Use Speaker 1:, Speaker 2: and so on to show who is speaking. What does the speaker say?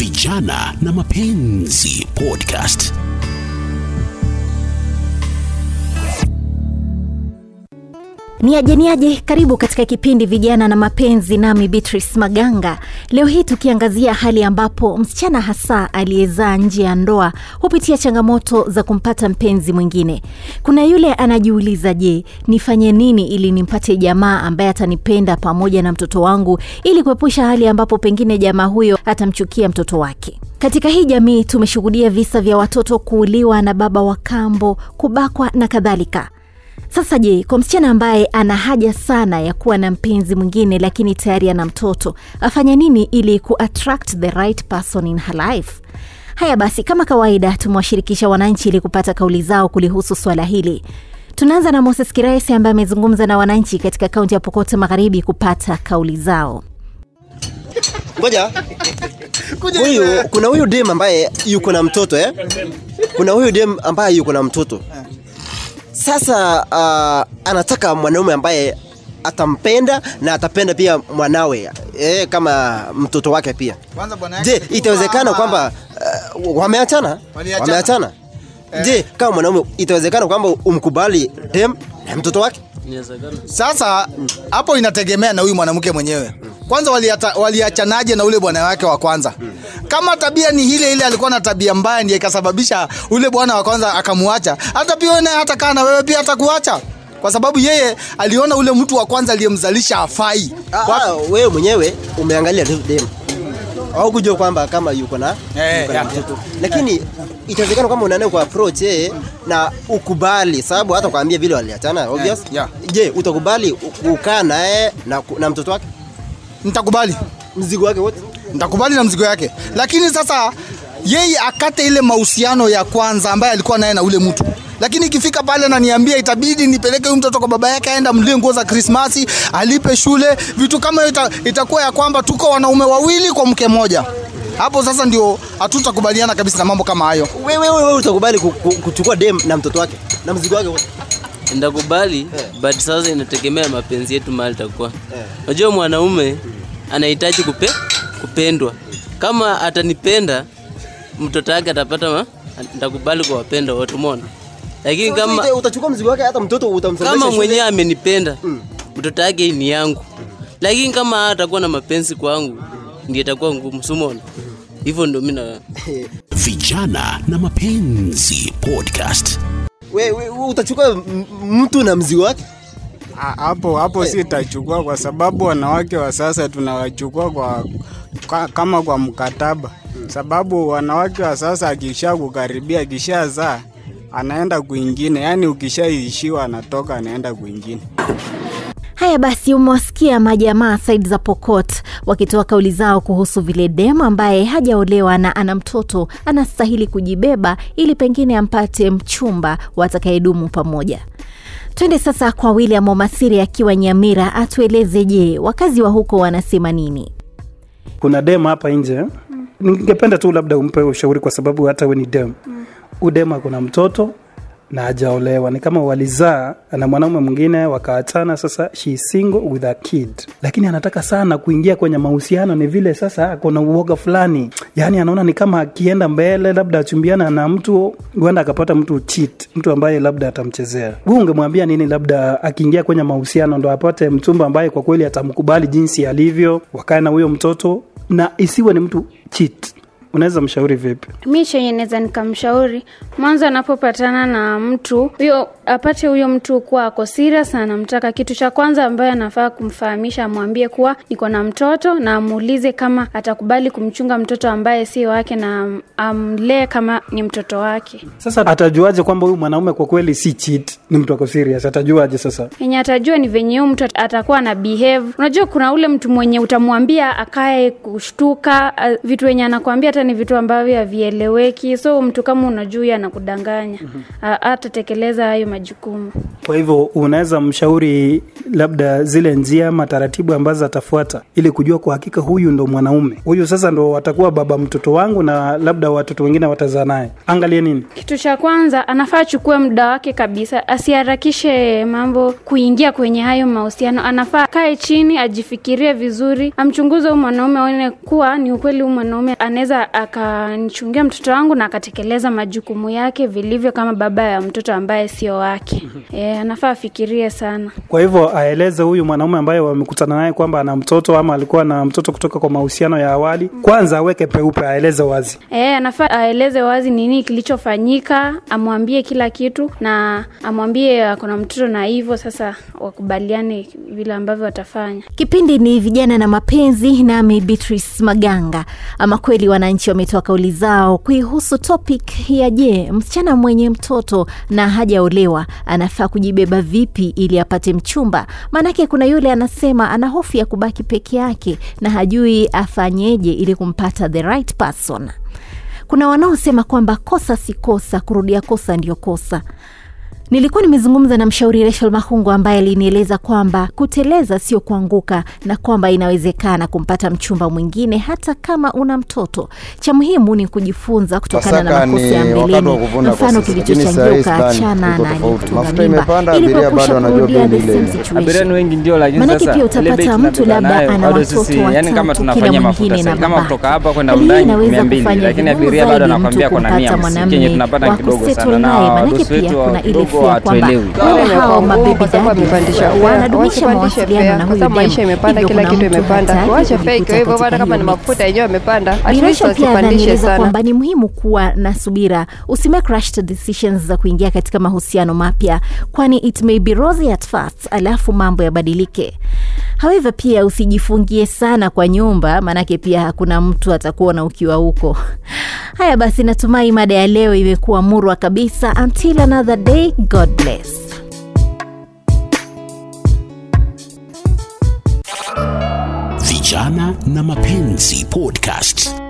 Speaker 1: Vijana na Mapenzi Podcast.
Speaker 2: Ni aje ni aje, karibu katika kipindi Vijana na Mapenzi, nami Beatrice Maganga. Leo hii tukiangazia hali ambapo msichana hasa aliyezaa nje ya ndoa hupitia changamoto za kumpata mpenzi mwingine. Kuna yule anajiuliza, je, nifanye nini ili nimpate jamaa ambaye atanipenda pamoja na mtoto wangu, ili kuepusha hali ambapo pengine jamaa huyo atamchukia mtoto wake. Katika hii jamii tumeshuhudia visa vya watoto kuuliwa na baba wa kambo, kubakwa na kadhalika. Sasa je, kwa msichana ambaye ana haja sana ya kuwa na mpenzi mwingine lakini tayari ana mtoto, afanye nini ili kuattract the right person in her life? Haya basi, kama kawaida, tumewashirikisha wananchi ili kupata kauli zao kulihusu swala hili. Tunaanza na Moses Kiraisi ambaye amezungumza na wananchi katika kaunti ya Pokot Magharibi kupata kauli zao.
Speaker 3: ngoja huyu kuna huyu dem ambaye yuko na mtoto eh? kuna huyu dem ambaye yuko na mtoto sasa uh, anataka mwanaume ambaye atampenda na atapenda pia mwanawe eh, kama mtoto wake pia
Speaker 4: Kwanza bwana yake
Speaker 3: je itawezekana kwamba uh, wameachana
Speaker 4: Waliachana.
Speaker 3: wameachana je kama mwanaume itawezekana kwamba umkubali dem na mtoto wake
Speaker 4: Sasa hapo inategemea na huyu mwanamke mwenyewe. Kwanza waliachanaje waliachanaje na ule bwana wake wa kwanza? Kama tabia ni ile ile, alikuwa na tabia mbaya, ndiye ikasababisha ule bwana wa kwanza akamwacha, Hata pia wewe naye hata kaa na wewe pia atakuacha, kwa sababu yeye aliona ule mtu wa kwanza aliyemzalisha afai.
Speaker 3: Ah, ah, wewe mwenyewe umeangalia dem au kujua kwamba kama yuko na
Speaker 4: Eh,
Speaker 3: yuko na mtoto. Lakini itawezekana kwamba unaenda kwa approach yeye na ukubali sababu hata kwambia vile waliachana obvious?
Speaker 4: yeah.
Speaker 3: je utakubali ukaa naye na, na mtoto wake?
Speaker 4: Nitakubali,
Speaker 3: mzigo wake wote?
Speaker 4: Nitakubali na mzigo yake, lakini sasa yeye akate ile mahusiano ya kwanza ambaye alikuwa naye na ule mtu. Lakini ikifika pale ananiambia itabidi nipeleke huyu mtoto kwa baba yake aenda mlie nguo za krismasi alipe shule. Vitu kama hiyo ita, itakuwa ya kwamba tuko wanaume wawili kwa mke moja hapo sasa ndio hatutakubaliana kabisa na mambo kama hayo.
Speaker 3: Wewe wewe wewe utakubali ku- ku- kuchukua dem na mtoto wake na mzigo wake wote?
Speaker 5: Ndakubali but sasa inategemea mapenzi yetu mahali takuwa unajua mwanaume anahitaji kupe, kupendwa. Kama atanipenda mtoto wake atapata ma, ndakubali kwa wapenda wote umeona? Lakini kama
Speaker 3: utachukua mzigo wake hata mtoto utamsomesha
Speaker 5: kama mwenyewe amenipenda mtoto wake ni yangu. Lakini kama atakuwa na mapenzi kwangu ndio itakuwa ngumu sumona hivyo ndo mi na
Speaker 1: Vijana na Mapenzi Podcast.
Speaker 3: wewe we, we, utachukua mtu na mzigo wake
Speaker 6: Hapo hapo sitachukua kwa sababu wanawake wa sasa tunawachukua kwa, kwa kama kwa mkataba, sababu wanawake wa sasa akisha kukaribia akishazaa anaenda kwingine, yaani ukishaishiwa anatoka anaenda kwingine.
Speaker 2: Haya basi, umewasikia majamaa Said za Pokot wakitoa kauli zao kuhusu vile demu ambaye hajaolewa na ana mtoto anastahili kujibeba ili pengine ampate mchumba watakayedumu pamoja. Twende sasa kwa William Omasiri akiwa Nyamira, atueleze je, wakazi wa huko wanasema nini?
Speaker 7: kuna dem hapa nje ningependa tu labda umpe ushauri kwa sababu hata we ni dem mm. udem akuna mtoto na hajaolewa. Ni kama walizaa na mwanaume mwingine wakaachana. Sasa she is single with a kid. Lakini anataka sana kuingia kwenye mahusiano. Ni vile sasa akona uoga fulani. Yaani anaona ni kama akienda mbele labda achumbiana na mtu huenda akapata mtu cheat mtu ambaye labda atamchezea. Huu ungemwambia nini labda akiingia kwenye mahusiano ndo apate mchumba ambaye kwa kweli atamkubali jinsi alivyo wakae na huyo mtoto na isiwe ni mtu cheat unaweza mshauri vipi?
Speaker 8: Mi chenye naweza nikamshauri mwanzo anapopatana na mtu huyo apate huyo mtu kuwa ako serious na anamtaka kitu cha kwanza ambayo anafaa kumfahamisha amwambie kuwa niko na mtoto na amuulize kama atakubali kumchunga mtoto ambaye si wake na amlee kama ni mtoto wake.
Speaker 7: Sasa atajuaje kwamba huyu mwanaume kwa kweli si cheat? Ni mtu ako serious. Atajuaje sasa?
Speaker 8: Yenye atajua ni venye huyu mtu atakuwa na behave. Unajua kuna ule mtu mwenye utamwambia akae kushtuka vitu wenye anakwambia hata ni vitu ambavyo havieleweki. So mtu kama unajua anakudanganya, mm -hmm. atatekeleza hayo majukumu.
Speaker 7: Kwa hivyo unaweza mshauri labda zile njia ama taratibu ambazo atafuata ili kujua kwa hakika huyu ndo mwanaume, huyu sasa ndo watakuwa baba mtoto wangu na labda watoto wengine watazaa naye. Angalie nini?
Speaker 8: Kitu cha kwanza anafaa achukue muda wake kabisa, asiharakishe mambo kuingia kwenye hayo mahusiano. Anafaa kae chini, ajifikirie vizuri, amchunguze huyu mwanaume, aone kuwa ni ukweli huyu mwanaume anaweza akanichungia mtoto wangu na akatekeleza majukumu yake vilivyo kama baba ya mtoto ambaye sio wake. E, anafaa afikirie sana.
Speaker 7: Kwa hivyo aeleze huyu mwanaume ambaye wamekutana naye kwamba ana mtoto ama alikuwa na mtoto kutoka kwa mahusiano ya awali, kwanza aweke peupe, aeleze wazi.
Speaker 8: E, anafaa aeleze wazi nini kilichofanyika, amwambie kila kitu na amwambie akona mtoto, na hivyo sasa wakubaliane vile ambavyo watafanya.
Speaker 2: Kipindi ni vijana na mapenzi, nami Beatrice Maganga. Ama kweli wananchi wametoa kauli zao kuihusu topic ya je, msichana mwenye mtoto na hajaolewa anafaa kujibeba vipi ili apate mchumba? Maanake kuna yule anasema ana hofu ya kubaki peke yake na hajui afanyeje ili kumpata the right person. Kuna wanaosema kwamba kosa si kosa, kurudia kosa ndio kosa. Nilikuwa nimezungumza na mshauri Rachel Mahungu ambaye alinieleza kwamba kuteleza sio kuanguka na kwamba inawezekana kumpata mchumba mwingine hata kama una mtoto. Cha muhimu ni kujifunza kutokana na makosa ya mbeleni, mfano kilichochangia ukaachana na aliyekutunga mimba ili kuepusha kurudia the same situation. Pia utapata mtu labda ana watoto watatu, kila mwingine na
Speaker 9: kama
Speaker 2: babake.
Speaker 9: kutoka hapa kwenda
Speaker 2: Hali hii inaweza kufanya vigumu zaidi mtu kumpata
Speaker 9: 150,
Speaker 2: mwanamume
Speaker 9: kenye tunapata
Speaker 2: wa
Speaker 9: kidogo
Speaker 2: kusettle naye. Manake pia kuna ile fia kwamba wale hao wanadumisha mawasiliano na huyu demu. Hivyo kuna mtu hataki kujikuta katika pia ananieleza kwamba ni muhimu kuwa na subira, usimake rushed decisions za kuingia katika mahusiano mapya, kwani it may be rosy at first, alafu mambo yabadilike. However, pia usijifungie sana kwa nyumba, maanake pia hakuna mtu atakuona ukiwa huko. Haya basi, natumai mada ya leo imekuwa murwa kabisa. Until another day, God bless.
Speaker 1: Vijana na Mapenzi Podcast.